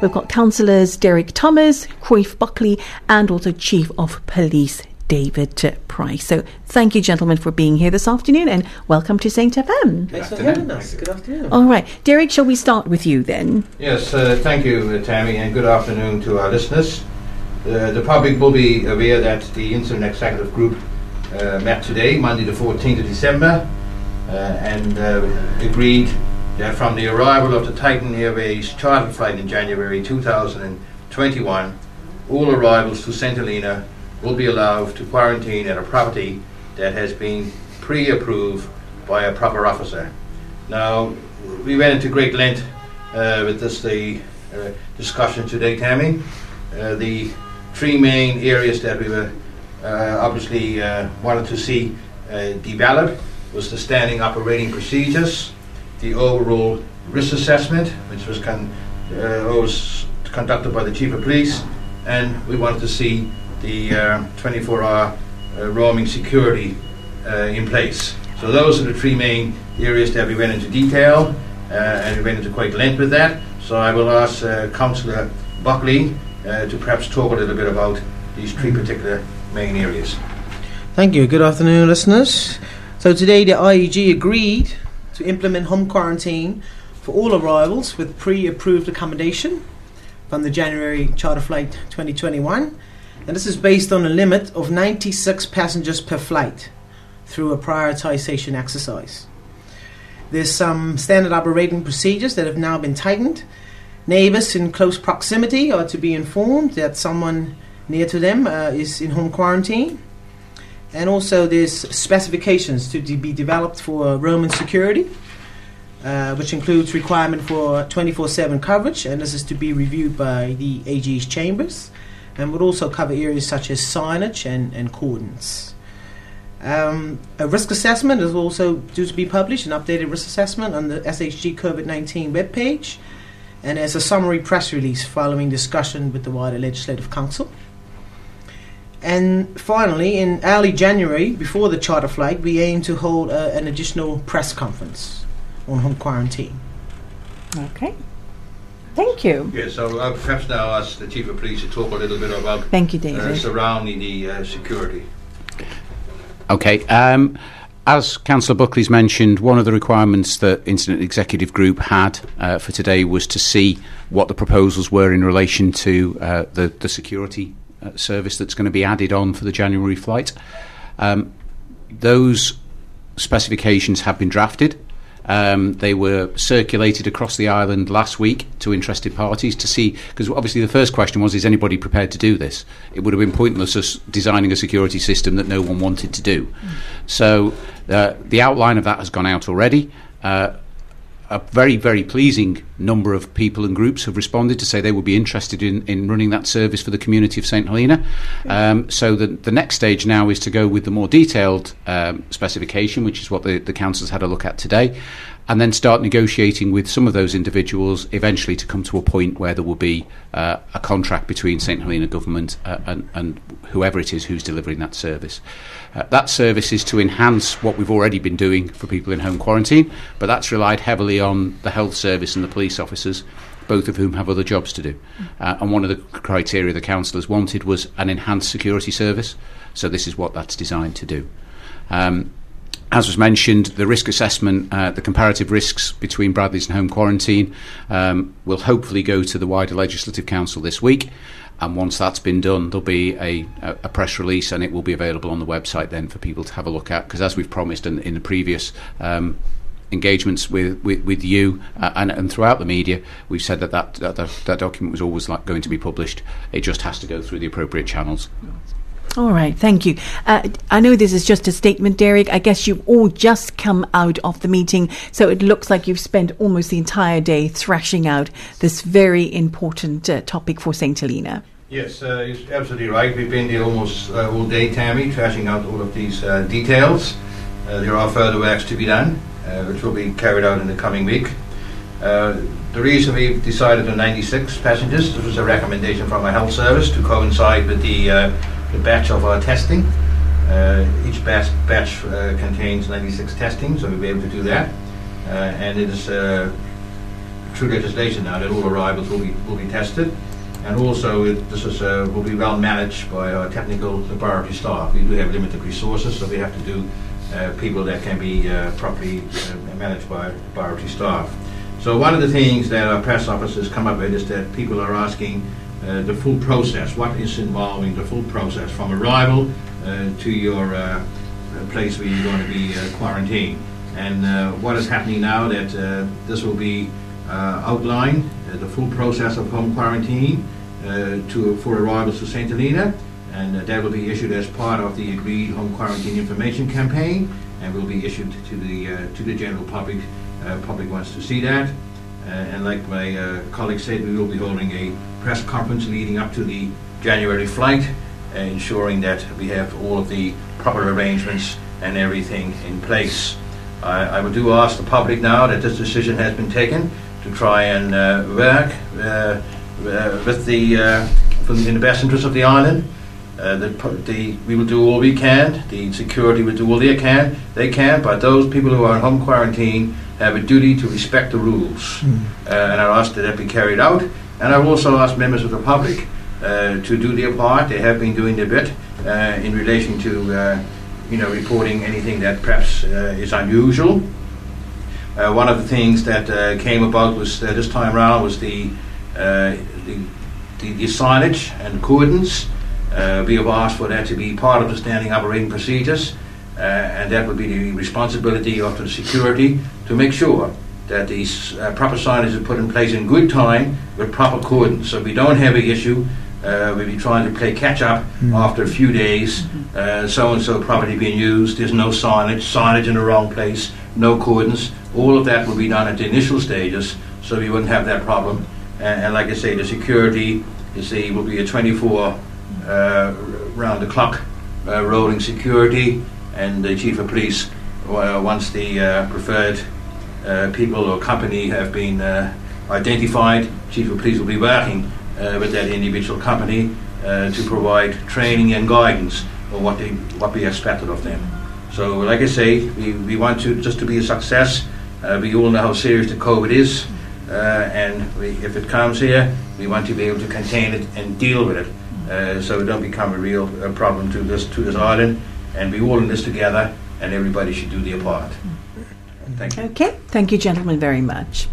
We've got councillors Derek Thomas, Cruyff Buckley, and also Chief of Police David Price. So thank you, gentlemen, for being here this afternoon and welcome to Saint FM. Thanks for having us. Good afternoon. All right. Derek, shall we start with you then? Yes, uh, thank you, uh, Tammy, and good afternoon to our listeners. Uh, the public will be aware that the Incident Executive Group uh, met today, Monday the 14th of December, uh, and uh, agreed that from the arrival of the Titan Airways charter flight in January 2021, all arrivals to St. Helena will be allowed to quarantine at a property that has been pre-approved by a proper officer. Now, we went into great length uh, with this the uh, discussion today, Tammy. Uh, the three main areas that we were uh, obviously uh, wanted to see uh, developed was the standing operating procedures, the overall risk assessment, which was, con- was conducted by the chief of police, and we wanted to see the 24-hour roaming security in place. So those are the three main areas that we went into detail, uh, and we went into quite length with that. So I will ask uh, Councillor Buckley uh, to perhaps talk a little bit about these three particular main areas. Thank you. Good afternoon, listeners. So today the IEG agreed to implement home quarantine for all arrivals with pre-approved accommodation from the January charter flight 2021, and this is based on a limit of 96 passengers per flight through a prioritization exercise. There's some standard operating procedures that have now been tightened. Neighbors in close proximity are to be informed that someone near to them uh, is in home quarantine. And also, there's specifications to de- be developed for roaming security, uh, which includes requirement for 24/7 coverage, and this is to be reviewed by the AG's chambers, and would also cover areas such as signage and, and cordons. Um, a risk assessment is also due to be published, an updated risk assessment on the SHG COVID 19 webpage, and as a summary press release following discussion with the wider Legislative Council. And finally, in early January, before the charter flight, we aim to hold uh, an additional press conference on home quarantine. Okay. Thank you. Yes, so I'll perhaps now ask the Chief of Police to talk a little bit about Thank you, David. uh, surrounding the uh, security. Okay. Um, as Councillor Buckley's mentioned, one of the requirements that Incident Executive Group had uh, for today was to see what the proposals were in relation to uh, the, the security uh, service that's going to be added on for the January flight. Um, those specifications have been drafted. Um, they were circulated across the island last week to interested parties to see, because obviously the first question was, is anybody prepared to do this? It would have been pointless us designing a security system that no one wanted to do. Mm. So uh, the outline of that has gone out already. Uh, a very, very pleasing number of people and groups have responded to say they would be interested in, in running that service for the community of St Helena. Um, so the, the next stage now is to go with the more detailed um, specification, which is what the, the council's had a look at today, and then start negotiating with some of those individuals eventually to come to a point where there will be uh, a contract between St Helena government uh, and, and whoever it is who's delivering that service. Uh, that service is to enhance what we've already been doing for people in home quarantine, but that's relied heavily on the health service and the police officers, both of whom have other jobs to do. Uh, and one of the criteria the councillors wanted was an enhanced security service, so this is what that's designed to do. Um, as was mentioned, the risk assessment, uh, the comparative risks between Bradley's and home quarantine, um, will hopefully go to the wider Legislative Council this week. And once that's been done, there'll be a, a, press release and it will be available on the website then for people to have a look at. Because as we've promised in, in the previous um, engagements with, with, with you uh, and, and throughout the media, we've said that that, that, that document was always like going to be published. It just has to go through the appropriate channels. All right, thank you. Uh, I know this is just a statement, Derek. I guess you've all just come out of the meeting, so it looks like you've spent almost the entire day thrashing out this very important uh, topic for St. Helena. Yes, uh, you're absolutely right. We've been there almost uh, all day, Tammy, thrashing out all of these uh, details. Uh, there are further works to be done, which will be carried out in the coming week. the reason we've decided on 96 passengers, this was a recommendation from our health service to coincide with the the batch of our testing. Uh, each batch, batch uh, contains 96 testing, so we'll be able to do that. Uh, and it is through legislation now that all arrivals will be will be tested, and also it, this is uh, will be well managed by our technical laboratory staff. We do have limited resources, so we have to do uh, people that can be uh, properly uh, managed by laboratory staff. So one of the things that our press officers come up with is that people are asking uh, the full process. What is involving the full process from arrival uh, to your uh, place where you're going to be uh, quarantined? And uh, what is happening now that uh, this will be uh, outlined, uh, the full process of home quarantine uh, to for arrivals to St. Helena, and uh, that will be issued as part of the agreed home quarantine information campaign, and will be issued to the uh, to the general public. Uh, public wants to see that, uh, and like my uh, colleague said, we will be holding a press conference leading up to the January flight, uh, ensuring that we have all of the proper arrangements and everything in place. I, I would do ask the public now that this decision has been taken to try and uh, work uh, uh, with the uh, in the best interest of the island. Uh, the, the, we will do all we can. The security will do all they can. They can, but those people who are in home quarantine have a duty to respect the rules. Uh, and I ask that that be carried out. And I've also asked members of the public uh, to do their part. They have been doing their bit uh, in relation to, uh, you know, reporting anything that perhaps is unusual. One of the things that came about was this time around was the, the, the, the signage and cordons. Uh, we have asked for that to be part of the standing operating procedures, uh, and that would be the responsibility of the security to make sure that these uh, proper signage are put in place in good time with proper cordons. So we don't have an issue. Uh, we'll be trying to play catch up after a few days. So and so property being used. There's no signage, signage in the wrong place, no cordons. All of that will be done at the initial stages, so we wouldn't have that problem. And, and like I say, the security is a, will be a 24 uh, round the clock uh, rolling security, and the chief of police, uh, once the uh, preferred uh, people or company have been uh, identified, chief of police will be working uh, with that individual company uh, to provide training and guidance on what they what we expected of them. So, like I say, we, we want to just to be a success. Uh, we all know how serious the COVID is, uh, and we, if it comes here, we want to be able to contain it and deal with it, uh, so it don't become a real uh, problem to this to this island. And we all in this together, and everybody should do their part. Thank you. Okay, thank you, gentlemen, very much.